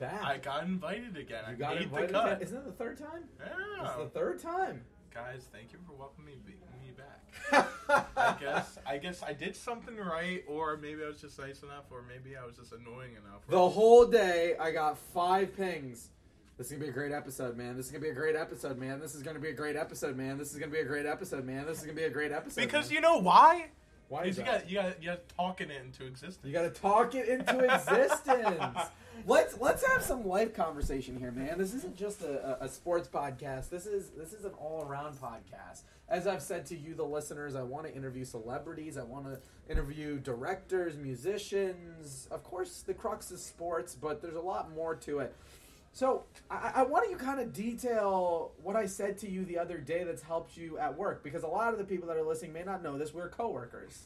back. I got invited again. I you got made invited. the cut. again? Isn't it the third time? Yeah. It's the third time. Guys, thank you for welcoming me, me back. I guess I guess I did something right, or maybe I was just nice enough, or maybe I was just annoying enough. The whole day, I got five pings. This is gonna be a great episode, man. This is gonna be a great episode, man. This is gonna be a great episode, man. This is gonna be a great episode, man. This is gonna be a great episode. because man. you know why? Why is you that? got you got you got talking it into existence. You got to talk it into existence. let's let's have some life conversation here, man. This isn't just a, a, a sports podcast. This is this is an all around podcast. As I've said to you, the listeners, I want to interview celebrities. I want to interview directors, musicians. Of course, the crux is sports, but there's a lot more to it. So I, I want you kind of detail what I said to you the other day that's helped you at work, because a lot of the people that are listening may not know this. We're coworkers.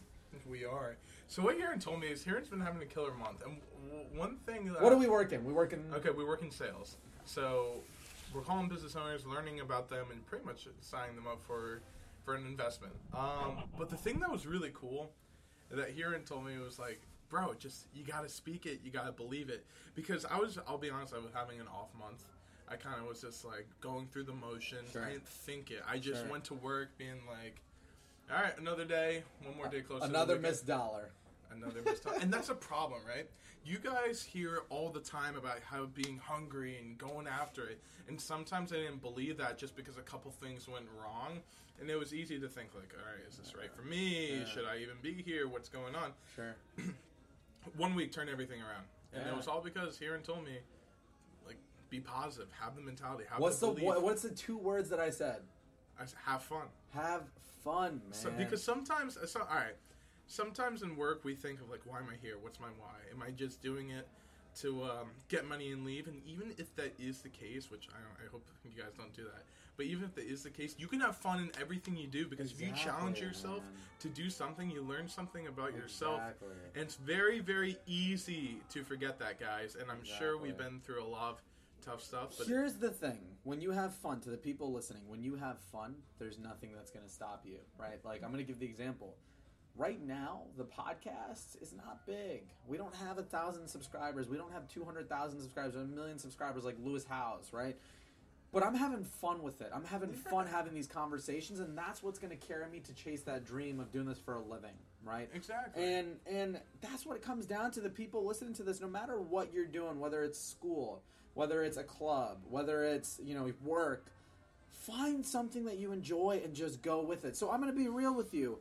We are. So what Heron told me is Heron's been having a killer month, and w- one thing. That What do we work in? We work in Okay, we work in sales, so we're calling business owners, learning about them, and pretty much signing them up for for an investment. Um, but the thing that was really cool that Heron told me was like, bro, just you got to speak it, you got to believe it, because I was, I'll be honest, I was having an off month. I kind of was just like going through the motions. Sure. I didn't think it. I just Sure. went to work being like, all right, another day, one more day closer. Another weekend." missed dollar. another missed dollar. and that's a problem, right? You guys hear all the time about how being hungry and going after it, and sometimes I didn't believe that just because a couple things went wrong, and it was easy to think like, all right, is this right for me? Should I even be here? What's going on? Sure. One week turned everything around, and Yeah. it was all because Heron told me, like, be positive, have the mentality, have What's the the what, what's the two words that I said? I said, have fun. Have fun, man. So, because sometimes, so, all right, sometimes in work we think of like, why am I here? What's my why? Am I just doing it to um, get money and leave? And even if that is the case, which I, I hope you guys don't do that, but even if that is the case, you can have fun in everything you do because if you challenge yourself man. to do something, you learn something about yourself. Exactly. And it's very, very easy to forget that, guys. And I'm sure we've been through a lot of tough stuff. But Here's the thing: when you have fun, to the people listening, when you have fun, there's nothing that's going to stop you, right? Like I'm going to give the example. Right now, the podcast is not big. We don't have a thousand subscribers. We don't have two hundred thousand subscribers, a million subscribers like Lewis Howes, right? But I'm having fun with it. I'm having fun having these conversations, and that's what's going to carry me to chase that dream of doing this for a living, right? exactly. And and that's what it comes down to. The people listening to this, no matter what you're doing, whether it's school, whether it's a club, whether it's you know work, find something that you enjoy and just go with it. So I'm going to be real with you.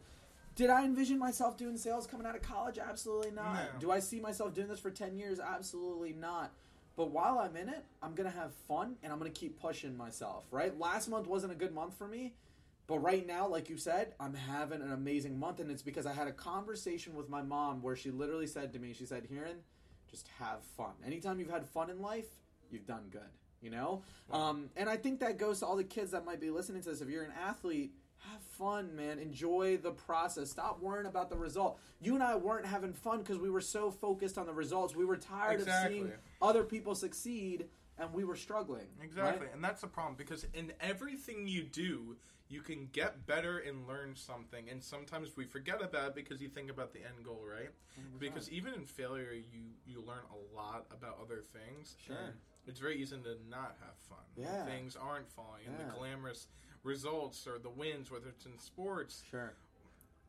Did I envision myself doing sales coming out of college? Absolutely not. No. Do I see myself doing this for 10 years? Absolutely not. But while I'm in it, I'm going to have fun and I'm going to keep pushing myself, right? Last month wasn't a good month for me, but right now, like you said, I'm having an amazing month and it's because I had a conversation with my mom where she literally said to me, she said, "Heron, just have fun. Anytime you've had fun in life, you've done good." You know? Um, and I think that goes to all the kids that might be listening to this. If you're an athlete, have fun, man. Enjoy the process. Stop worrying about the result. You and I weren't having fun because we were so focused on the results. We were tired Exactly. of seeing other people succeed and we were struggling. Exactly, right? and that's the problem because in everything you do, you can get better and learn something, and sometimes we forget about it because you think about the end goal, right? Because even in failure, you you learn a lot about other things. Sure. It's very easy to not have fun. Yeah. Things aren't falling, and Yeah. the glamorous results or the wins, whether it's in sports, Sure.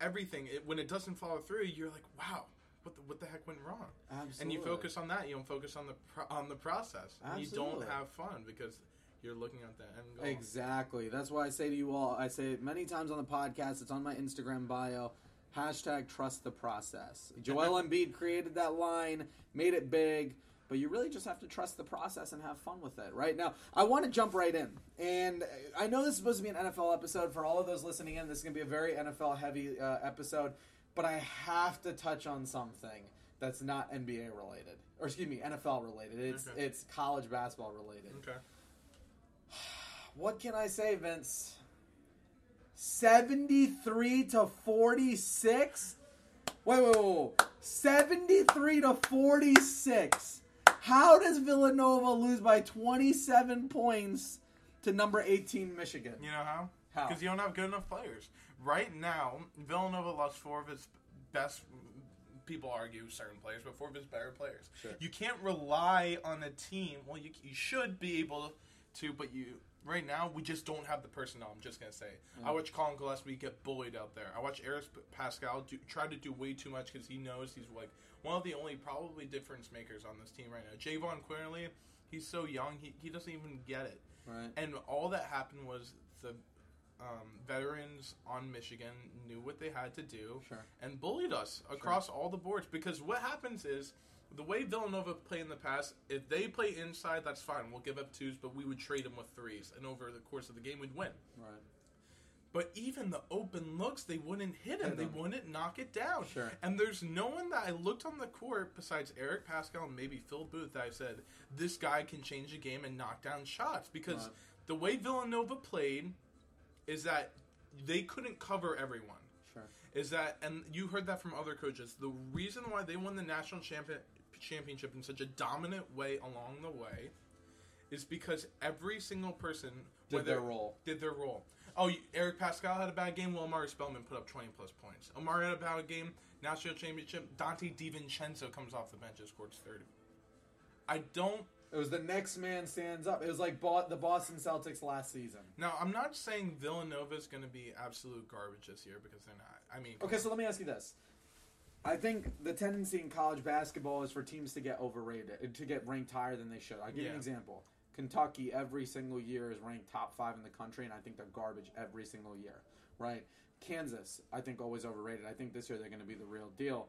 everything. It, when it doesn't follow through, you're like, wow. What the, what the heck went wrong? Absolutely. And you focus on that. You don't focus on the pro- on the process. And you don't have fun because you're looking at the end goal. Exactly. That's why I say to you all, I say it many times on the podcast, it's on my Instagram bio. Hashtag trust the process. Joel Embiid created that line, made it big, but you really just have to trust the process and have fun with it. Right now, I want to jump right in. And I know this is supposed to be an NFL episode. For all of those listening in, this is going to be a very NFL heavy uh, episode. But I have to touch on something that's not NBA related. Or excuse me, NFL related. It's, Okay. it's college basketball related. Okay. What can I say, Vince? 73 to 46? Wait, wait, wait, wait. 73 to 46. How does Villanova lose by 27 points to number 18 Michigan? You know how? How? Because you don't have good enough players. Right now, Villanova lost four of its best people argue certain players, but four of its better players. Sure. You can't rely on a team. Well, you you should be able to, but you right now we just don't have the personnel. I'm just gonna say. I mm. watch Collin Gillespie get bullied out there. I watch Eric Paschall do, try to do way too much because he knows he's like one of the only probably difference makers on this team right now. Jahvon Quinerly, he's so young, he, he doesn't even get it. Right. And all that happened was the um, veterans on Michigan knew what they had to do Sure. and bullied us across all the boards. Because what happens is the way Villanova play in the past, if they play inside, that's fine. We'll give up twos, but we would trade them with threes, and over the course of the game, we'd win. Right. But even the open looks, they wouldn't hit him. They wouldn't knock it down. Sure. And there's no one that I looked on the court besides Eric Paschall and maybe Phil Booth that I said this guy can change a game and knock down shots because Right. the way Villanova played is that they couldn't cover everyone. Sure. Is that and you heard that from other coaches. The reason why they won the national champion championship in such a dominant way along the way is because every single person Did their role. did their role. Oh, you- Eric Paschall had a bad game. Well, Omari Spellman put up 20 plus points. Omari had a bad game. National championship. Donte DiVincenzo comes off the bench and scores 30. I don't. It was the next man stands up. It was like Bo- the Boston Celtics last season. Now, I'm not saying Villanova's going to be absolute garbage this year because they're not. I mean, Okay, so let me ask you this. I think the tendency in college basketball is for teams to get overrated, to get ranked higher than they should. I'll give you Yeah. an example. Kentucky every single year is ranked top five in the country, and I think they're garbage every single year. Right? Kansas, I think always overrated. I think this year they're going to be the real deal.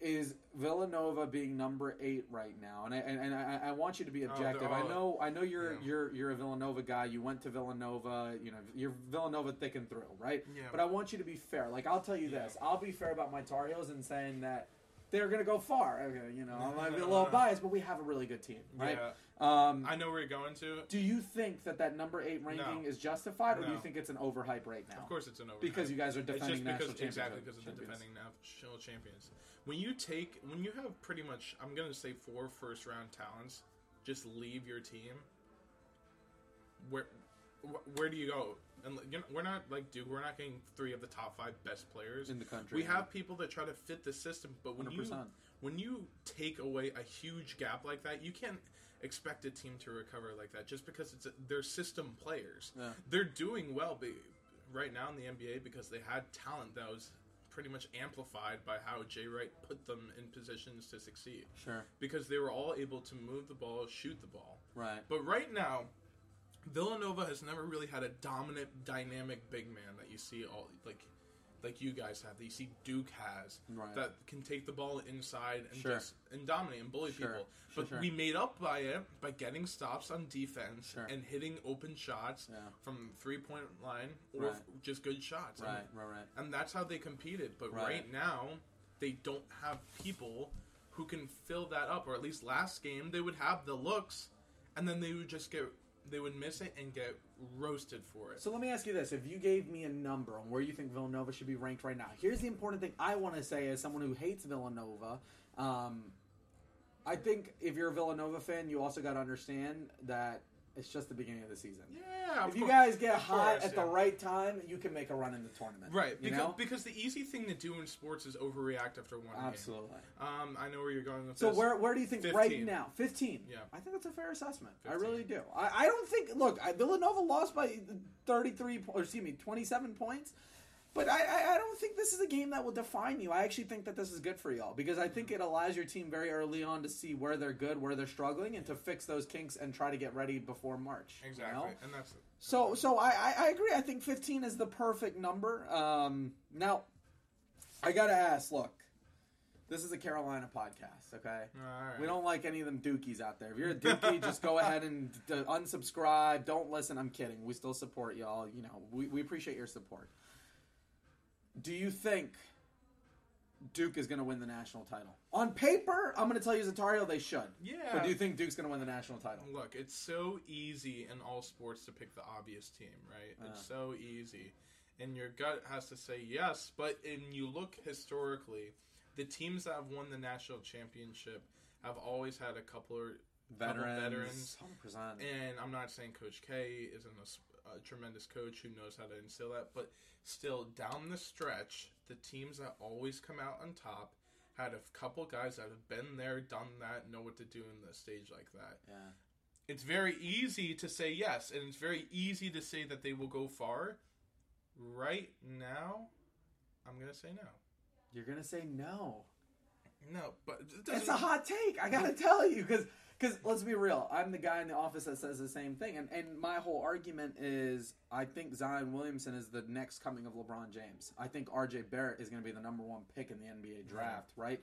Is Villanova being number eight right now? And I and, and I, I want you to be oh, they're objective. I know I know you're yeah. you're you're a Villanova guy. You went to Villanova. You know you're Villanova thick and through, right? Yeah. But I want you to be fair. Like I'll tell you Yeah. this. I'll be fair about my Tar Heels and saying that they're going to go far. Okay, you know I'm a little biased, but we have a really good team, right? yeah, Um, I know where you're going to. do you think that that number eight ranking No. is justified, or do you think it's an overhype right now? Of course, it's an over. because you guys are It's defending just because national exactly because of the champions. defending national champions. When you take when you have pretty much I'm gonna say four first round talents, just leave your team. Where where do you go? And you know, we're not like Duke. We're not getting three of the top five best players in the country. We have people that try to fit the system, but when you 100%. when you take away a huge gap like that, you can't expect a team to recover like that just because it's a, they're system players. Yeah. They're doing well be, right now in the NBA because they had talent that was pretty much amplified by how Jay Wright put them in positions to succeed Sure. because they were all able to move the ball, shoot the ball. Right. But right now, Villanova has never really had a dominant, dynamic big man that you see all like like you guys have. That you see Duke has Right. that can take the ball inside and Sure. just and dominate and bully Sure. people. But sure. we made up by it by getting stops on defense and hitting open shots Yeah. from three point line or Right. just good shots. Right. And, Right. Right. and that's how they competed. But Right. right now, they don't have people who can fill that up. Or at least last game, they would have the looks, and then they would just get they would miss it and get roasted for it. So let me ask you this: If you gave me a number on where you think Villanova should be ranked right now, here's the important thing I want to say as someone who hates Villanova. Um, I think if you're a Villanova fan, you also got to understand that it's just the beginning of the season. yeah, of if you course. guys get Of hot course, at the right time, you can make a run in the tournament. Right, You because, know? because the easy thing to do in sports is overreact after one Absolutely. game. Um, I know where you're going with So this. where where do you think right 15. now? Fifteen. Yeah. I think that's a fair assessment. I really do. I, I don't think. Look, I, Villanova lost by thirty three. Or excuse me, twenty seven points. But I, I, I don't think this is a game that will define you. I actually think that this is good for y'all because I think it allows your team very early on to see where they're good, where they're struggling, and to fix those kinks and try to get ready before March. you exactly, know? and that's it. So, so I, I, I agree. I think 15 is the perfect number. Um, now, I gotta ask. Look, this is a Carolina podcast, okay? right. We don't like any of them Dookies out there. If you're a Dookie, just go ahead and d- unsubscribe. Don't listen. I'm kidding. We still support y'all. You know, we, we appreciate your support. Do you think Duke is going to win the national title? On paper, I'm going to tell you as a Tar Heel, they should. Yeah. But do you think Duke's going to win the national title? Look, it's so easy in all sports to pick the obvious team, right? It's uh. so easy. And your gut has to say yes, but and you look historically, the teams that have won the national championship have always had a couple Veterans, veterans. 100%. And I'm not saying Coach K isn't a, a tremendous coach who knows how to instill that. But still, down the stretch, the teams that always come out on top had a couple guys that have been there, done that, know what to do in the stage like that. Yeah. It's very easy to say yes, and it's very easy to say that they will go far. Right now, I'm gonna say no. You're gonna say no. No, but It's a hot take. I gotta tell you, because because let's be real. I'm the guy in the office that says the same thing, and and my whole argument is I think Zion Williamson is the next coming of LeBron James. I think R.J. Barrett is going to be the number one pick in the NBA draft, right?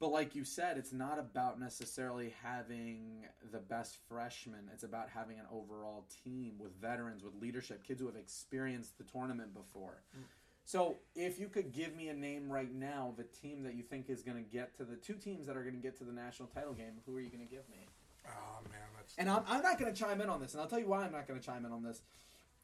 But like you said, it's not about necessarily having the best freshman. It's about having an overall team with veterans, with leadership, kids who have experienced the tournament before. Mm. So, if you could give me a name right now, the team that you think is going to get to the two teams that are going to get to the national title game, who are you going to give me? Oh man, that's And I'm, I'm not going to chime in on this, and I'll tell you why I'm not going to chime in on this.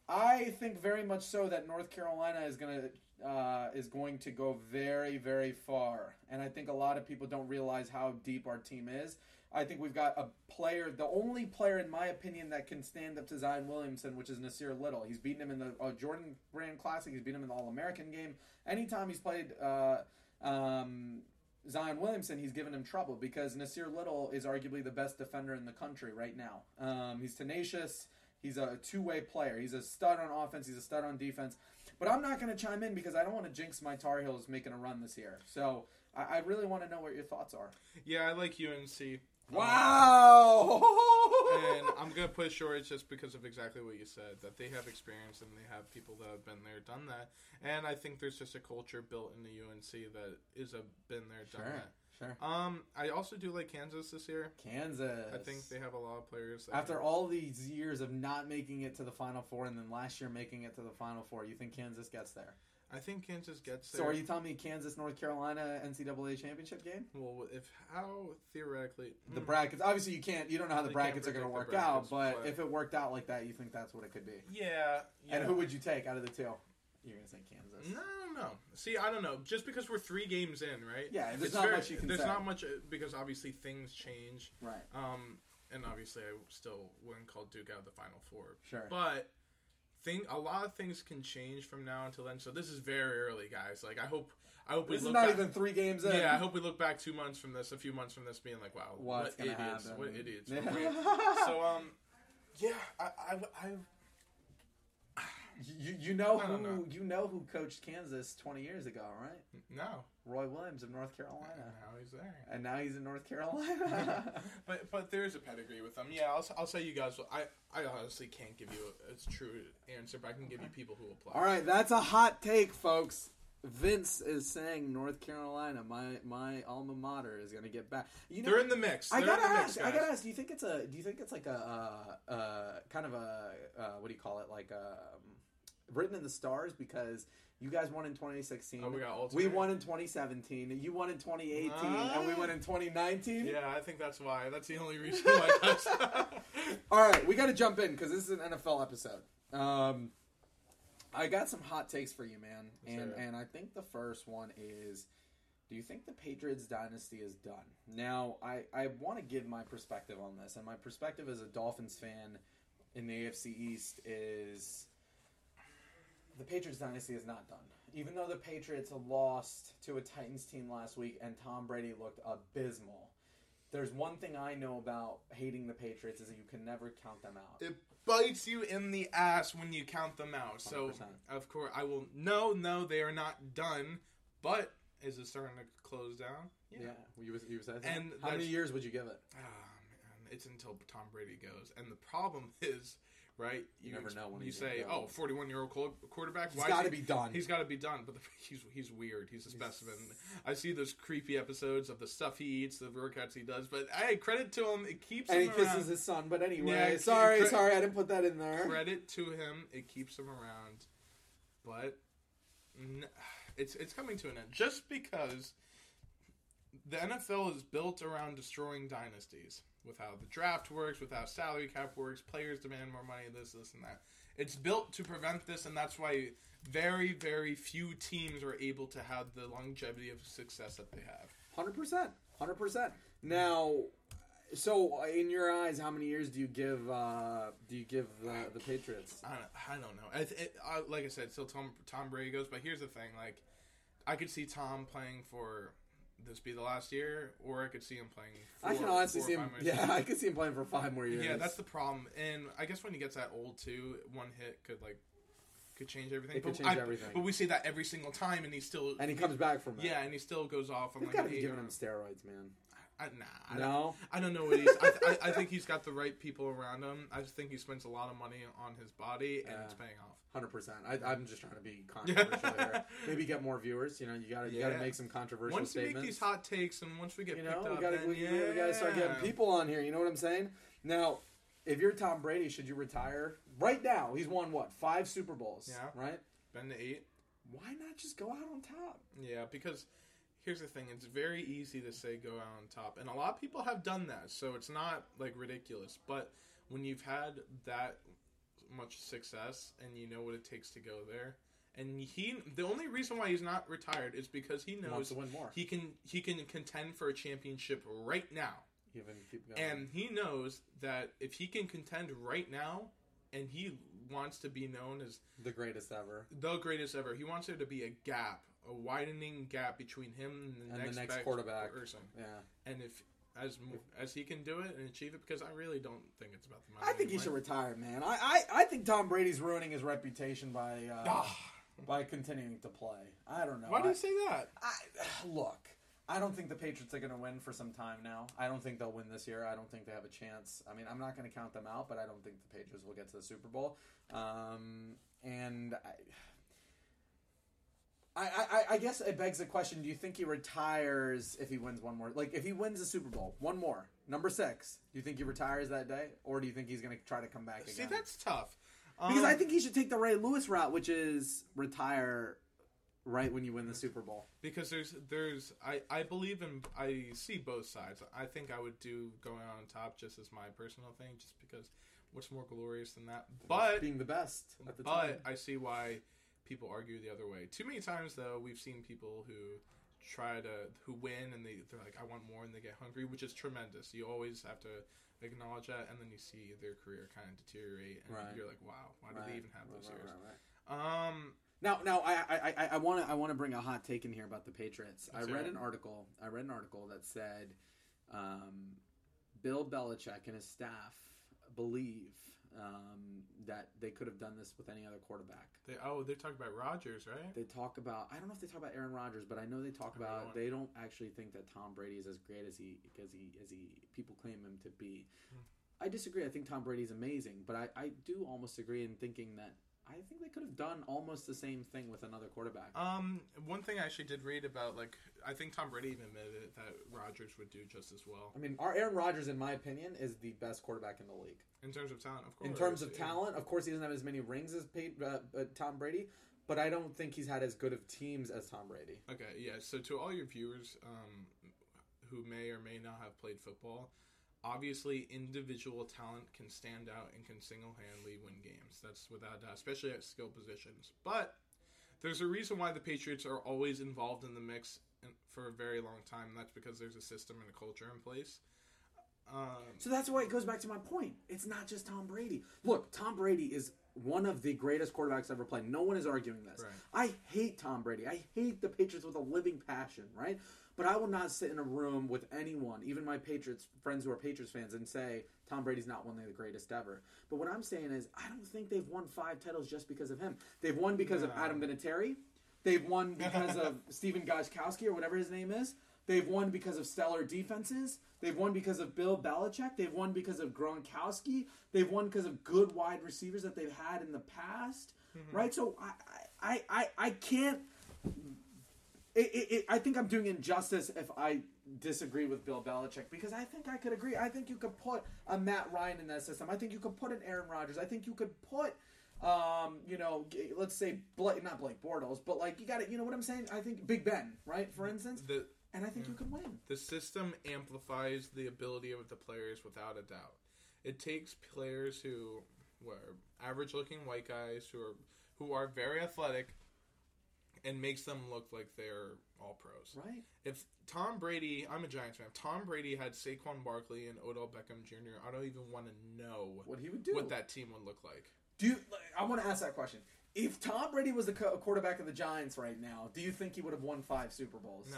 I think very much so that North Carolina is going to uh, is going to go very very far, and I think a lot of people don't realize how deep our team is. I think we've got a player, the only player in my opinion that can stand up to Zion Williamson, which is Nassir Little. He's beaten him in the uh, Jordan Brand Classic. He's beaten him in the All American game. Anytime he's played. Uh, um, Zion Williamson, he's given him trouble because Nassir Little is arguably the best defender in the country right now. Um, he's tenacious. He's a two way player. He's a stud on offense. He's a stud on defense. But I'm not going to chime in because I don't want to jinx my Tar Heels making a run this year. So I, I really want to know what your thoughts are. yeah. I like UNC. Wow! and I'm gonna put Shorts just because of exactly what you said that they have experience and they have people that have been there, done that, and I think there's just a culture built in the UNC that is a been there, done sure, that. sure. Um, I also do like Kansas this year. Kansas. I think they have a lot of players. After all these years of not making it to the Final Four and then last year making it to the Final Four, you think Kansas gets there? I think Kansas gets there. So are you telling me Kansas North Carolina NCAA championship game? Well, if how theoretically The Hmm. brackets, obviously, you can't. You don't know how the brackets are going to work out, but, but- if it worked out like that, you think that's what it could be. Yeah, yeah. And who would you take out of the two? You're going to say Kansas. No, no, no. See, I don't know. Just because we're three games in, right? Yeah, there's It's not much you can There's say. not much uh, because obviously things change. Right. Um, and obviously I still wouldn't call Duke out of the Final Four. Sure. But think a lot of things can change from now until then. So this is very early, guys. Like I hope, I hope This we is look not back, even three games in. Yeah, I hope we look back two months from this, a few months from this, being like, wow, What's what idiots, happen? what idiots. Yeah. so um, yeah, I, I, I You, you know I who know. you know who coached Kansas 20 years ago, right? no, Roy Williams of North Carolina. now he's there. And now he's in North Carolina. But but there's a pedigree with them. Yeah, I'll, I'll say you guys. I I honestly can't give you a, a true answer, but I can give you people who apply. All right, that's a hot take, folks. Vince is saying North Carolina, my my alma mater, is going to get back. You know, They're in the mix. I They're gotta in the mix, ask. I gotta ask. Do you think it's a? Do you think it's like a, uh, uh, kind of a uh, what do you call it? Like um, written in the stars because you guys won in 2016. Oh, we got we won in 2017. You won in 2018, and we Ah. won in 2019. Yeah, I think that's why. That's the only reason why. All right, we got to jump in because this is an NFL episode. Um, I got some hot takes for you, man, Let's and and I think the first one is, do you think the Patriots dynasty is done? Now, I I want to give my perspective on this, and my perspective as a Dolphins fan in the AFC East is the Patriots dynasty is not done. Even though the Patriots lost to a Titans team last week and Tom Brady looked abysmal, there's one thing I know about hating the Patriots is that you can never count them out. it bites you in the ass when you count them out. So 100%. of course I will. No, no, they are not done. But is it starting to close down? Yeah, you was you said And how many years would you give it? Ah man, it's until Tom Brady goes, and the problem is, right? You never know when you say. "Oh, 41 year old quarterback." He's got to he- be done. He's got to be done, but the, he's he's weird. He's a specimen. I see those creepy episodes of the stuff he eats, the workouts he does. But hey, credit to him, it keeps and he him kisses his son. But anyway, Yeah, sorry, cre- sorry, I didn't put that in there. Credit to him, it keeps him around. But n- it's it's coming to an end just because the NFL is built around destroying dynasties. With how the draft works, with how salary cap works, players demand more money, this, this, and that. It's built to prevent this, and that's why very, very few teams are able to have the longevity of success that they have. Hundred percent, hundred percent. Now, So, in your eyes, how many years do you give? Uh, do you give the, the Patriots? I don't, I don't know. I, th- it, I, like I said, still Tom Tom Brady goes. But here's the thing: like, I could see Tom playing for this be the last year, or I could see him playing. I can honestly four see him. Yeah, years. I could see him playing for five more years. yeah. That's the problem, and I guess when he gets that old too, one hit could like could change everything. It could But change I- everything. But we see that every single time, and he still and he comes back from it. Yeah, and he still goes off they've like got to be giving him steroids, man. I, nah, I don't, No, I don't know what he's. I, I, I think he's got the right people around him. I just think he spends a lot of money on his body, and it's uh, paying off. hundred percent. I'm just trying to be controversial here. Maybe get more viewers. You know, you got to you got to make some controversial Once we statements. make these hot takes, and once we get you picked know, up, we got to then we, yeah. we got to start getting people on here. You know what I'm saying? Now, if you're Tom Brady, should you retire right now? He's won what five Super Bowls? Yeah. Right. Been to eight. Why not just go out on top? Yeah, because here's the thing: it's very easy to say go out on top, and a lot of people have done that, so it's not like ridiculous. But when you've had that much success and you know what it takes to go there, and he, the only reason why he's not retired is because he knows to win more. he can he can contend for a championship right now, Even keep going. and he knows that if he can contend right now, and he wants to be known as the greatest ever. the greatest ever. He wants there to be a gap, a widening gap between him and the, And the next, next best quarterback. person. Yeah. And if as as he can do it and achieve it, because I really don't think it's about the money. I think he should retire, man. I, I, I think Tom Brady's ruining his reputation by uh, Ah, by continuing to play. I don't know. why do I- you say that? I, look, I don't think the Patriots are going to win for some time now. I don't think they'll win this year. I don't think they have a chance. I mean, I'm not going to count them out, but I don't think the Patriots will get to the Super Bowl. Um, and I, I, I, I guess it begs the question: Do you think he retires if he wins one more? Like, if he wins the Super Bowl, one more, number six, do you think he retires that day, or do you think he's going to try to come back again? See, that's tough. because Um, I think he should take the Ray Lewis route, which is retire right when you win the Super Bowl. because there's there's I I believe in I see both sides. I think I would do going on top just as my personal thing, just because what's more glorious than that? But being the best at the but time. I see why people argue the other way. Too many times though, we've seen people who try to who win and they they're like I want more and they get hungry, which is tremendous. You always have to acknowledge that, and then you see their career kind of deteriorate, and Right. you're like, wow, why did Right, they even have those right, years? right, right. Um, Now, now, I, I, I want to, I want to bring a hot take in here about the Patriots. I read an article. I read an article that said, um, Bill Belichick and his staff believe um, that they could have done this with any other quarterback. they oh they talk about Rodgers, right? They talk about, I don't know if they talk about Aaron Rodgers, but I know they talk about. They don't actually think that Tom Brady is as great as he, as he, as he people claim him to be. Hmm. I disagree. I think Tom Brady's amazing, but I, I do almost agree in thinking that I think they could have done almost the same thing with another quarterback. Um, one thing I actually did read about, like, I think Tom Brady even admitted that Rodgers would do just as well I mean, our Aaron Rodgers, in my opinion, is the best quarterback in the league. in terms of talent. Of course, In terms of yeah. talent, of course, he doesn't have as many rings as Pey- uh, uh, Tom Brady, but I don't think he's had as good of teams as Tom Brady. Okay, yeah. So to all your viewers, um, who may or may not have played football, obviously individual talent can stand out and can single-handedly win games. That's without doubt, especially at skill positions. But there's a reason why the Patriots are always involved in the mix for a very long time. And that's because there's a system and a culture in place. Um, So that's why it goes back to my point. It's not just Tom Brady. Look, Tom Brady is one of the greatest quarterbacks ever played. No one is arguing this. Right. I hate Tom Brady. I hate the Patriots with a living passion, right? But I will not sit in a room with anyone, even my Patriots friends who are Patriots fans, and say Tom Brady's not one of the greatest ever. But what I'm saying is, I don't think they've won five titles just because of him. They've won because of Adam Vinatieri. They've won because of Stephen Gostkowski or whatever his name is. They've won because of stellar defenses. They've won because of Bill Belichick. They've won because of Gronkowski. They've won because of good wide receivers that they've had in the past. Mm-hmm. Right? So I, I, I, I can't. It, it, it, I think I'm doing injustice if I disagree with Bill Belichick because I think I could agree. I think you could put a Matt Ryan in that system. I think you could put an Aaron Rodgers. I think you could put, um, you know, let's say Blake, not Blake Bortles, but like you got it. You know what I'm saying? I think Big Ben, right, for instance, the and I think you could win. The system amplifies the ability of the players without a doubt. It takes players who were average looking white guys who are who are very athletic and makes them look like they're all pros. Right. If Tom Brady, I'm a Giants fan. If Tom Brady had Saquon Barkley and Odell Beckham Jr., I don't even want to know What he would do. what that team would look like. Do you, I want to ask that question. If Tom Brady was the co- quarterback of the Giants right now, do you think he would have won five Super Bowls? No,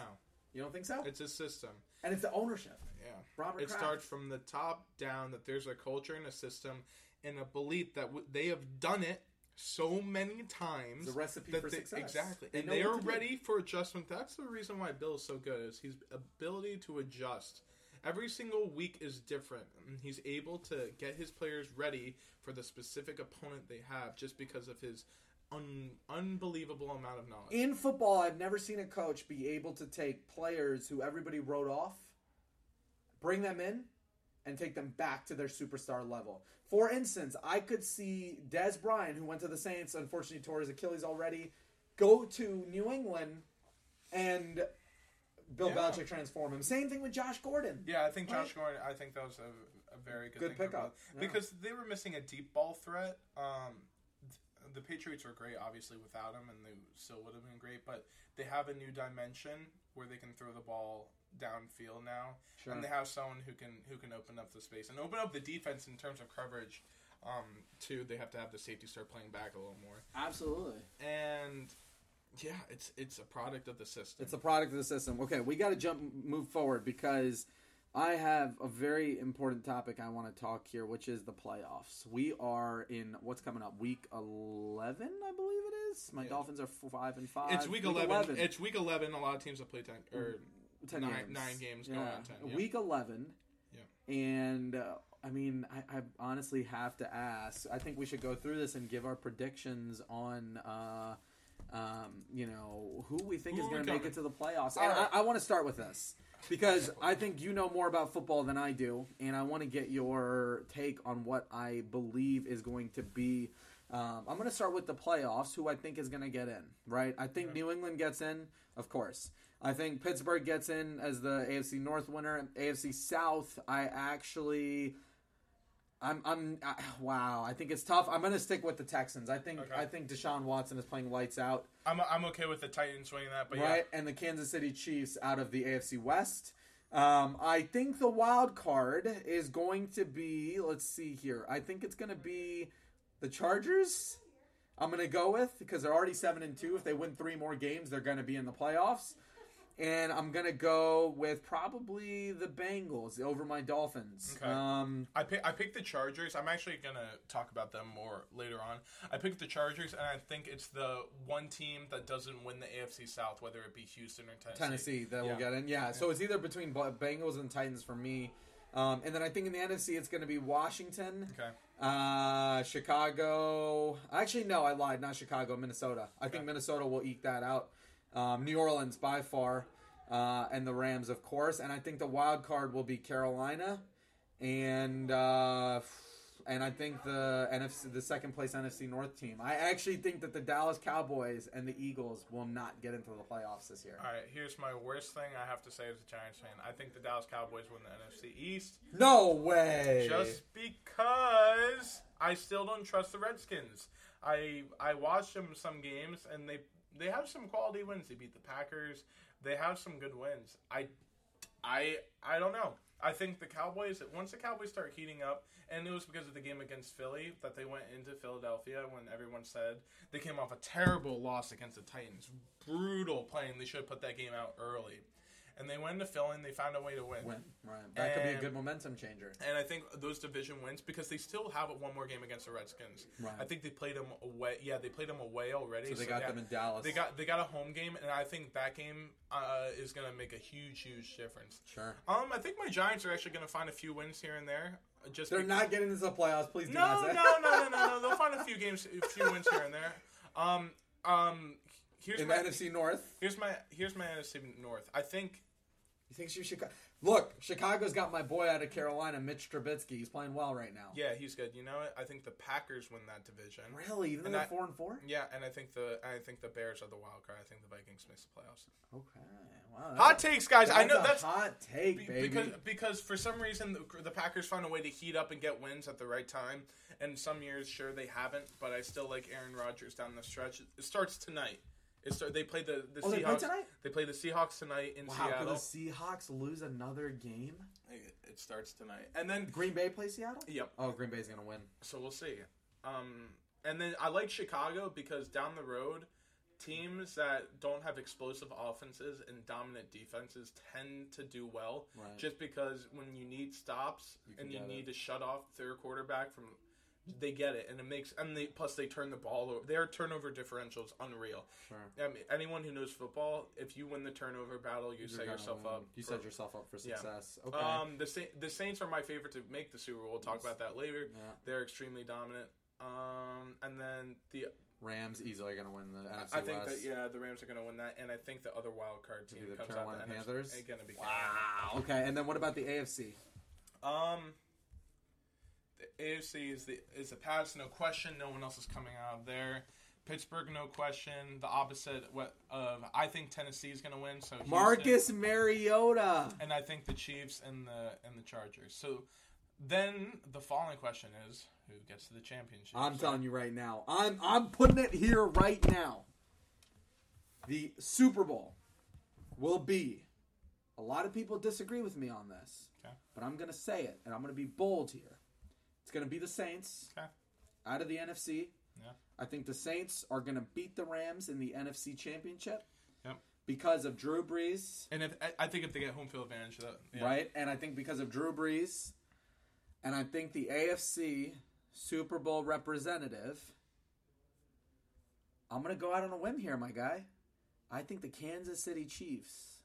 You don't think so? it's a system. and it's the ownership. Yeah, Robert it Kraft. starts from the top down. That there's a culture and a system and a belief that w- they have done it so many times. It's a recipe that for they- success. Exactly, They and they are to do. ready for adjustment. That's the reason why Bill is so good. Is his ability to adjust. Every single week is different. and He's able to get his players ready for the specific opponent they have, just because of his un- unbelievable amount of knowledge. In football, I've never seen a coach be able to take players who everybody wrote off, bring them in, and take them back to their superstar level. For instance, I could see Dez Bryant, who went to the Saints, unfortunately tore his Achilles already, go to New England and Bill Yeah. Belichick transform him. Same thing with Josh Gordon. Yeah, I think Josh Right. Gordon. I think that was a, a very good, Good thing pickup, yeah. because they were missing a deep ball threat. Um, the Patriots were great, obviously, without him, and they still would have been great. But they have a new dimension where they can throw the ball downfield now, Sure. and they have someone who can who can open up the space and open up the defense in terms of coverage. Um, too, they have to have the safety start playing back a little more, Absolutely. and yeah, it's it's a product of the system. It's a product of the system. Okay, we got to jump, move forward because I have a very important topic I want to talk here, which is the playoffs. We are in what's coming up, week eleven, I believe it is. My Yeah. Dolphins are five and five. It's week 11. It's week 11. A lot of teams have played 10 or ten nine- games. nine games yeah. going on 10, yeah. Week eleven. Yeah. And uh, I mean, I, I honestly have to ask. I think we should go through this and give our predictions on. Uh, um, you know who we think Who is going to make it to the playoffs. All And right. I, I want to start with this because I think you know more about football than I do, and I want to get your take on what I believe is going to be. Um, I'm going to start with the playoffs. Who I think is going to get in, right? I think New England gets in, of course. I think Pittsburgh gets in as the AFC North winner. AFC South, I actually. I'm, I'm, uh, wow. I think it's tough. I'm gonna stick with the Texans. I think, Okay. I think Deshaun Watson is playing lights out I'm, I'm okay with the Titans winning that, but yeah. right? And the Kansas City Chiefs out of the AFC West. Um, I think the wild card is going to be. Let's see here. I think it's going to be the Chargers. I'm going to go with because they're already seven and two. If they win three more games, they're going to be in the playoffs. And I'm going to go with probably the Bengals over my Dolphins. Okay. Um. I, pick, I picked the Chargers. I'm actually going to talk about them more later on. I picked the Chargers, and I think it's the one team that doesn't win the AFC South, whether it be Houston or Tennessee. Tennessee that Yeah. will get in. Yeah, so it's either between Bengals and Titans for me. Um, and then I think in the NFC it's going to be Washington, Okay. uh, Chicago. Actually, no, I lied. Not Chicago, Minnesota. I think Minnesota will eke that out. Um, New Orleans by far, uh, and the Rams, of course. And I think the wild card will be Carolina, and uh, and I think the NFC, the second place NFC North team. I actually think that the Dallas Cowboys and the Eagles will not get into the playoffs this year. All right, here's my worst thing I have to say as a Giants fan. I think the Dallas Cowboys win the NFC East. No way. just because I still don't trust the Redskins. I I watched them some games and they they have some quality wins. They beat the Packers. They have some good wins. I I I don't know. I think the Cowboys once the Cowboys start heating up, and it was because of the game against Philly that they went into Philadelphia when everyone said they came off a terrible loss against the Titans, brutal playing. They should have put that game out early, and they went into Philly and they found a way to win. win. Right. That could be a good momentum changer. And I think those division wins because they still have one more game against the Redskins. Right. I think they played them away. Yeah, they played them away already. So they got yeah, them in Dallas. They got they got a home game, and I think that game uh, is going to make a huge, huge difference. sure. Um, I think my Giants are actually going to find a few wins here and there. Just They're be- not getting into the playoffs. Please do No, not no, no, no, no, no. They'll find a few games, a few wins here and there. Um, um, here's In my NFC North, here's my here's my NFC North. I think you think you Chicago? Look, Chicago's got my boy out of Carolina, Mitch Trubisky. He's playing well right now. yeah, he's good. You know what? I think the Packers win that division. Really, even though four and four. Yeah, and I think the I think the Bears are the wild card. I think the Vikings miss the playoffs. Okay. Wow. Hot takes, guys. I know that's hot take, be- baby. because because for some reason the, the Packers find a way to heat up and get wins at the right time. And some years, sure they haven't, but I still like Aaron Rodgers down the stretch. It starts tonight. It they play the the Oh, they play Seahawks. tonight? They play the Seahawks tonight in Wow, could Seattle. the Seahawks lose another game? It, it starts tonight, and then Green Bay plays Seattle? yep. Oh, Green Bay's gonna win. So we'll see. Um, and then I like Chicago because down the road, teams that don't have explosive offenses and dominant defenses tend to do well. Right. Just because when you need stops You and you get need it. to shut off their quarterback from, they get it, and it makes and they plus they turn the ball over. Their turnover differential is unreal. Sure. I mean, anyone who knows football, if you win the turnover battle, you You're set yourself win. up. You for- set yourself up for Yeah. success. Okay. um, the Sa- the Saints are my favorite to make the Super Bowl. We'll talk Yes. about that later. yeah. They're extremely dominant. Um, and then the Rams easily gonna win the NFC I think West. that yeah, the Rams are going to win that, and I think the other wild card team the comes Carolina out the Panthers? NFC, going to be Wow. Okay, and then what about the AFC? Um, the AFC is the is the Pats, no question. No one else is coming out of there. Pittsburgh, no question. The opposite what of I think Tennessee is going to win. So Houston- Marcus Mariota. and I think the Chiefs and the and the Chargers. So then the following question is who gets to the championship? I'm So- telling you right now. I'm I'm putting it here right now. The Super Bowl will be. A lot of people disagree with me on this, Okay. but I'm going to say it, and I'm going to be bold here. It's going to be the Saints Okay. out of the NFC. Yeah. I think the Saints are going to beat the Rams in the NFC Championship Yep. because of Drew Brees, And if I- think if they get home field advantage, that yeah. right? And I think because of Drew Brees, and I think the AFC Super Bowl representative. I'm going to go out on a whim here, my guy. I think the Kansas City Chiefs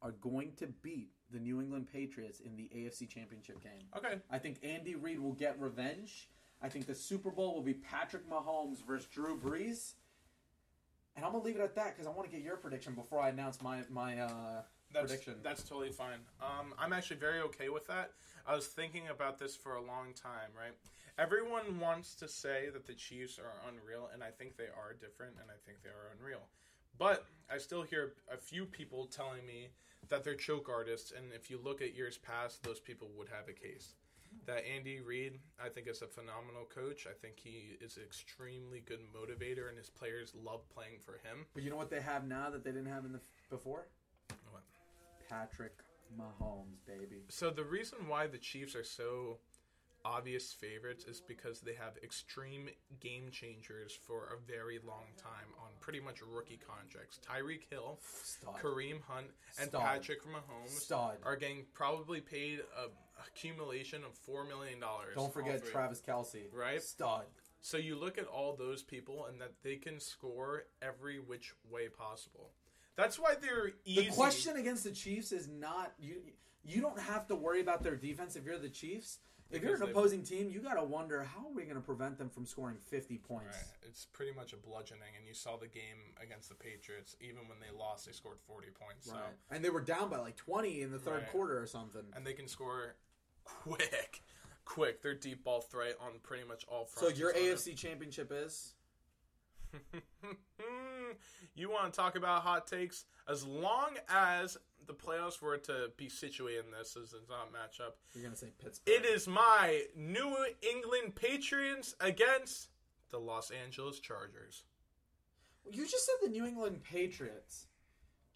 are going to beat the New England Patriots in the AFC Championship game. Okay. I think Andy Reid will get revenge. I think the Super Bowl will be Patrick Mahomes versus Drew Brees. And I'm gonna leave it at that because I want to get your prediction before I announce my my uh, That's, prediction. That's totally fine. Um, I'm actually very okay with that. I was thinking about this for a long time, right? Everyone wants to say that the Chiefs are unreal, and I think they are different, and I think they are unreal. But I still hear a few people telling me that they're choke artists, and if you look at years past, those people would have a case. That Andy Reid, I think, is a phenomenal coach. I think he is an extremely good motivator, and his players love playing for him. but you know what they have now that they didn't have in the before? What? Patrick Mahomes, baby. So the reason why the Chiefs are so obvious favorites is because they have extreme game changers for a very long time on pretty much rookie contracts. Tyreek Hill, Stud. Kareem Hunt, and Stud. Patrick Mahomes Stud. are getting probably paid a accumulation of four million dollars. Don't forget Travis Kelce. Right? Stud. So you look at all those people and that they can score every which way possible. That's why they're easy. The question against the Chiefs is not you. You don't have to worry about their defense if you're the Chiefs. If you're an opposing team, you got to wonder how are we going to prevent them from scoring 50 points. Right. It's pretty much a bludgeoning, and you saw the game against the Patriots. Even when they lost, they scored 40 points. So, Right. And they were down by like 20 in the third Right. quarter or something. and they can score quick, quick. They're deep ball threat on pretty much all fronts. So your. AFC championship is you want to talk about hot takes? As long as the playoffs were to be situated in this, as it's not matchup, you're going to say Pittsburgh. it is my New England Patriots against the Los Angeles Chargers. You just said the New England Patriots.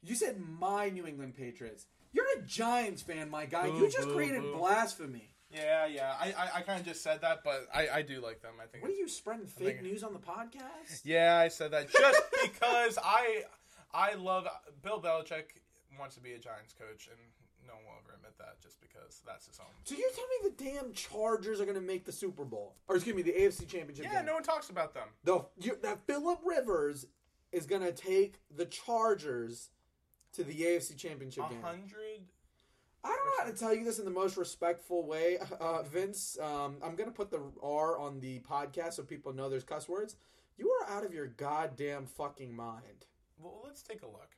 You said my New England Patriots. You're a Giants fan, my guy. Boo, you just boo, created boo. blasphemy. Yeah, yeah. I, I, I kind of just said that, but I, I do like them. I think. What are you spreading fake news on the podcast? Yeah, I said that just because I I love Bill Belichick wants to be a Giants coach, and no one will ever admit that just because that's his own. So you're telling me the damn Chargers are going to make the Super Bowl, or excuse me, the AFC Championship Yeah, game? no one talks about them. The you, that Philip Rivers is going to take the Chargers to the AFC Championship A game. hundred. I don't know how to tell you this in the most respectful way, uh, Vince. Um, I'm going to put the R on the podcast so people know there's cuss words. You are out of your goddamn fucking mind. Well, let's take a look.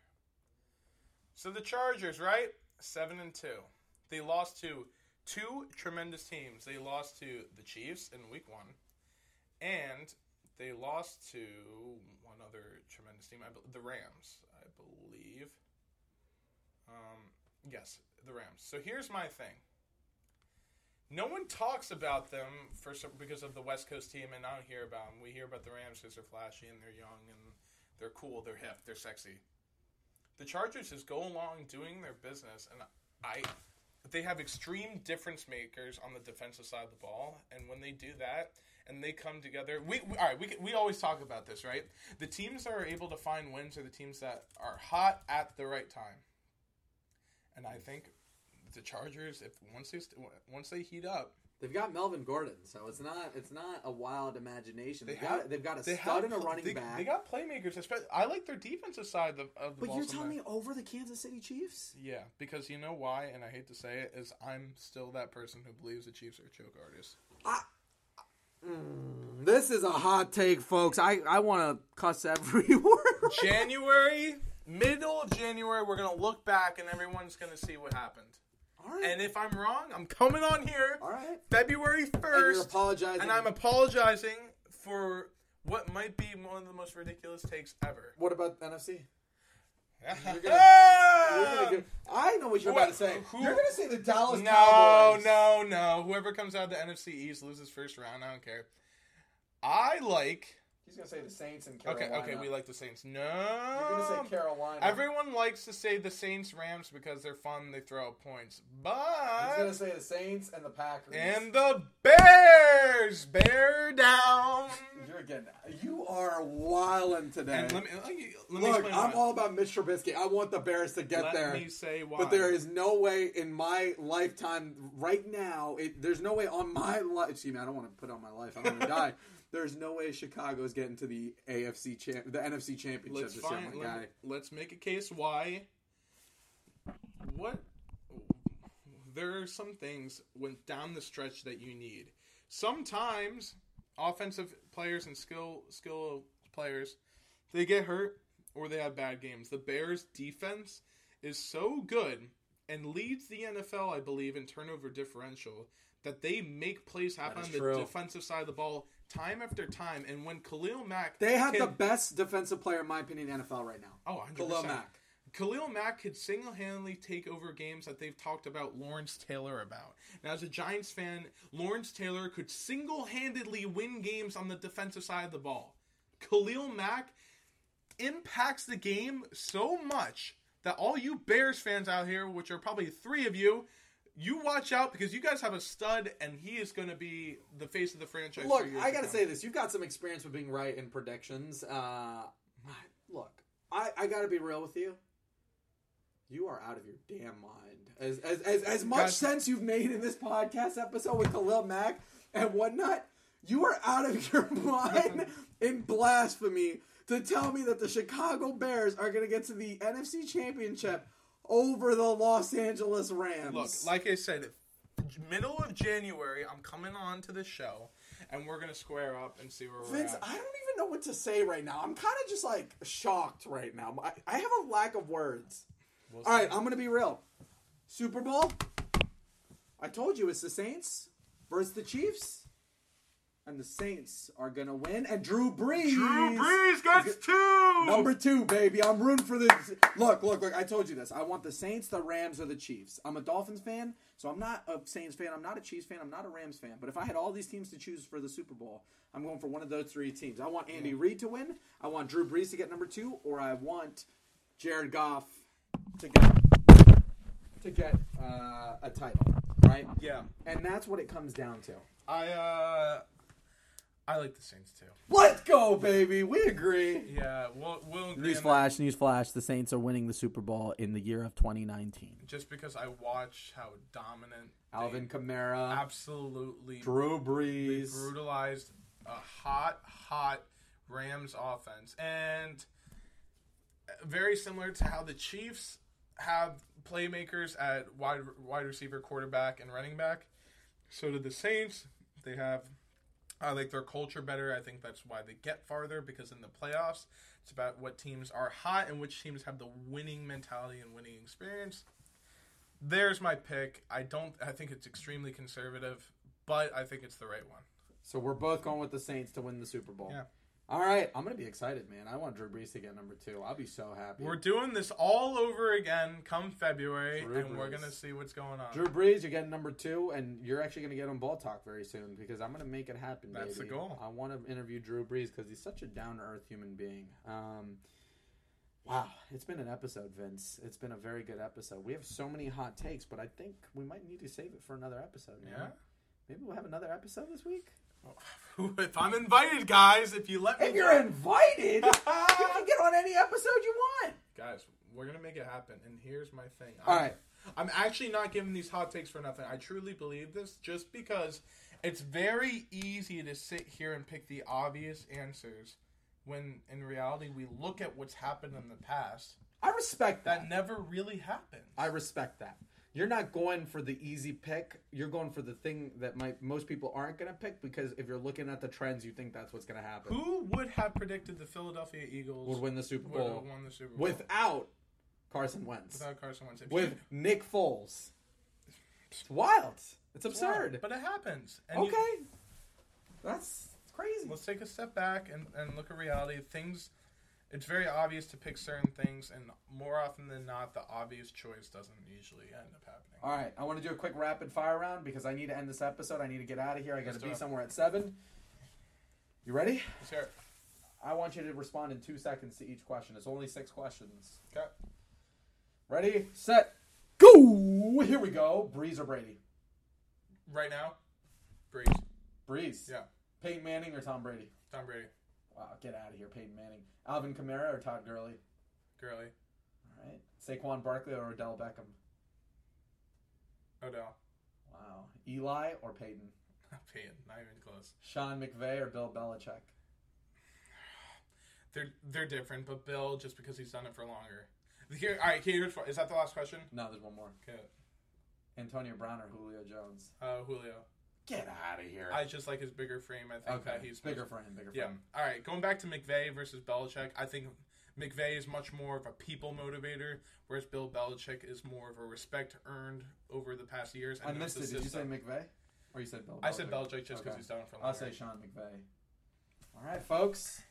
So the Chargers, right? Seven and two. They lost to two tremendous teams. They lost to the Chiefs in Week One, and they lost to one other tremendous team, I bel the Rams, I believe. Um, yes, the Rams. So here's my thing. No one talks about them for some, because of the West Coast team, and I don't hear about them. We hear about the Rams because they're flashy and they're young and they're cool, they're hip, they're sexy. The Chargers just go along doing their business, and I, they have extreme difference makers on the defensive side of the ball, and when they do that, and they come together, we, we all right. We we always talk about this, right? The teams that are able to find wins are the teams that are hot at the right time, and I think the Chargers, if once they once they heat up, They've got Melvin Gordon, so it's not it's not a wild imagination. They They've got they've got a they stud have and a running they, back. They got playmakers. I like their defensive side of the, of the but you're telling me over the Kansas City Chiefs? Yeah, because you know why, and I hate to say it, is I'm still that person who believes the Chiefs are choke artists. Mm, this is a hot take, folks. I, I want to cuss every word. January, middle of January, we're gonna look back and everyone's gonna see what happened. Right. And if I'm wrong, I'm coming on here All right. February And you're first, apologizing. and I'm apologizing for what might be one of the most ridiculous takes ever. what about NFC? Gonna- ah! You're give, I know what you're What- about to say. who- you're going to say the Dallas No, Cowboys. no, no. Whoever comes out of the NFC East loses first round. I don't care. I like. He's to say the Saints and Carolina. okay, okay, we like the Saints. No. You're to say Carolina. Everyone likes to say the Saints Rams because they're fun. They throw out points, but He's gonna say the Saints and the Packers. and the Bears bear down. you're getting you are wilding today. And let me let me, let me Look, I'm why. all about Mitch Trubisky. I want the Bears to get let there. me say why. But there is no way in my lifetime, right now, it, there's no way on my life. Excuse me, I don't want to put on my life. I'm to die. There's no way Chicago's getting to the AFC champ, the NFC championship Let's find. Let, guy. let's make a case why. What? There are some things went down the stretch that you need. Sometimes offensive players and skill skill players they get hurt or they have bad games. The Bears defense is so good and leads the NFL, I believe, in turnover differential that they make plays happen on the true. defensive side of the ball time after time. And when Khalil Mack They have can- the best defensive player, in my opinion, in NFL right now. Oh, 100%. Khalil Mack. Khalil Mack could single handedly take over games that they've talked about Lawrence Taylor about. Now, as a Giants fan, Lawrence Taylor could single handedly win games on the defensive side of the ball. Khalil Mack impacts the game so much that all you Bears fans out here, which are probably three of you, you watch out because you guys have a stud and he is going to be the face of the franchise. for Look, I got to say this. You've got some experience with being right in predictions. Uh, look, I, I got to be real with you. You are out of your damn mind. As as as, as much Guys- sense you've made in this podcast episode with Khalil Mack and whatnot, you are out of your mind in blasphemy to tell me that the Chicago Bears are going to get to the NFC Championship over the Los Angeles Rams. Look, like I said, middle of January, I'm coming on to the show, and we're gonna square up and see where we're Vince, at. I don't even know what to say right now. I'm kind of just like shocked right now. I, I have a lack of words. We'll All right. I'm going to be real. Super Bowl. I told you it's the Saints versus the Chiefs. And the Saints are going to win. And Drew Brees. Drew Brees gets two. Number two, baby. I'm rooting for the. Look, look, look. I told you this. I want the Saints, the Rams, or the Chiefs. I'm a Dolphins fan, so I'm not a Saints fan. I'm not a Chiefs fan. I'm not a Rams fan. But if I had all these teams to choose for the Super Bowl, I'm going for one of those three teams. I want Andy Reid to win. I want Drew Brees to get number two, or I want Jared Goff to get to get uh, a title, right? yeah, And that's what it comes down to. I uh, I like the Saints too. Let's go, baby. We agree. Yeah, we'll we'll agree on Newsflash, newsflash. The Saints are winning the Super Bowl in the year of 2019. Just because I watch how dominant they Alvin Kamara, absolutely Drew Brees. brutalized a hot, hot Rams offense, and very similar to how the Chiefs have playmakers at wide wide receiver, quarterback, and running back. So do the Saints. They have. I like their culture better. I think that's why they get farther because in the playoffs, it's about what teams are hot and which teams have the winning mentality and winning experience. There's my pick. I don't. I think it's extremely conservative, but I think it's the right one. So we're both going with the Saints to win the Super Bowl. Yeah. All right, I'm gonna be excited, man. I want Drew Brees to get number two. I'll be so happy. We're doing this all over again come February, Drew and we're gonna see what's going on. Drew Brees, you're getting number two, and you're actually gonna get on Ball Talk very soon because I'm gonna make it happen. That's the goal. I want to interview Drew Brees because he's such a down to earth human being. Um, wow, it's been an episode, Vince. It's been a very good episode. We have so many hot takes, but I think we might need to save it for another episode. Yeah. Maybe we'll have another episode this week. if I'm invited, guys, if you let me, If you're invited, you can get on any episode you want. guys, we're gonna make it happen. And here's my thing. All I'm, right. I'm actually not giving these hot takes for nothing. I truly believe this, just because it's very easy to sit here and pick the obvious answers, when in reality we look at what's happened in the past. I respect that. That never really happened. I respect that. You're not going for the easy pick. You're going for the thing that might most people aren't going to pick because if you're looking at the trends, you think that's what's going to happen. Who would have predicted the Philadelphia Eagles would win the Super would have Bowl won the Super Bowl without Carson Wentz? without Carson Wentz? If With you- Nick Foles. It's wild. It's absurd. but it happens. And you- okay. That's crazy. let's take a step back and, and look at reality. Things, it's very obvious to pick certain things, and more often than not, the obvious choice doesn't usually end up happening. All right, I want to do a quick rapid fire round because I need to end this episode. I need to get out of here. I got to be it. somewhere at 7. You ready? Let's hear it. I want you to respond in 2 seconds to each question. It's only 6 questions. Okay. Ready, set, go! Here we go. Brees or Brady? Right now, Brees. Brees. Yeah. Peyton Manning or Tom Brady? Tom Brady. Wow, get out of here, Peyton Manning. Alvin Kamara or Todd Gurley? Gurley. All right. Saquon Barkley or Odell Beckham? Odell. Wow. Eli or Peyton? Peyton. Not even close. Sean McVay or Bill Belichick? They're they're different, but Bill just because he's done it for longer. Here, all right. Here, is is that the last question? No, there's one more. Okay. Antonio Brown or Julio Jones? Uh, Julio. Get out of here. I just like his bigger frame. I think okay. that he's bigger for him. Bigger for Yeah. All right. Going back to McVay versus Belichick, I think McVay is much more of a people motivator, whereas Bill Belichick is more of a respect earned over the past years. I missed it. Did you say. McVay? Or you said Bill? I said Belichick just because Okay. he's done it for I'll say Sean McVay. All right, folks.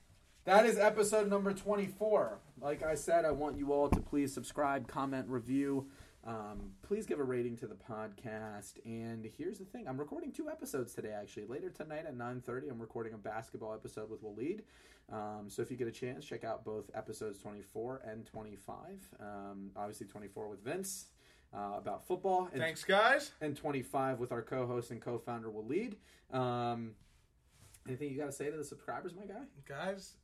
That is episode number 24. Like I said, I want you all to please subscribe, comment, review. Um, please give a rating to the podcast. And here's the thing: I'm recording two episodes today. Actually, later tonight at 9:30, I'm recording a basketball episode with Waleed. Um, so if you get a chance, check out both episodes 24 and 25. Um, obviously, 24 with Vince uh, about football, and Thanks, guys. and 25 with our co-host and co-founder Waleed. Um, anything you got to say to the subscribers, my guy? Guys,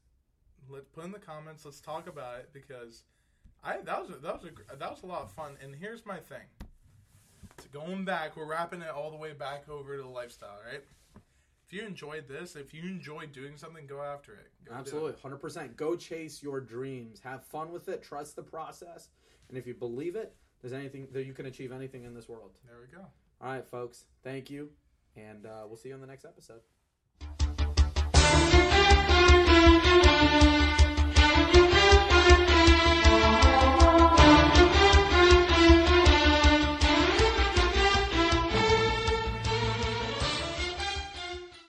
let put in the comments. Let's talk about it because I that was a, that was a, that was a lot of fun. And here's my thing: so going back, we're wrapping it all the way back over to the lifestyle, right? If you enjoyed this, if you enjoyed doing something, go after it. Go. Absolutely, 100%. Go chase your dreams. Have fun with it. Trust the process. And if you believe it, there's anything that you can achieve anything in this world. There we go. All right, folks. Thank you, and uh, we'll see you on the next episode.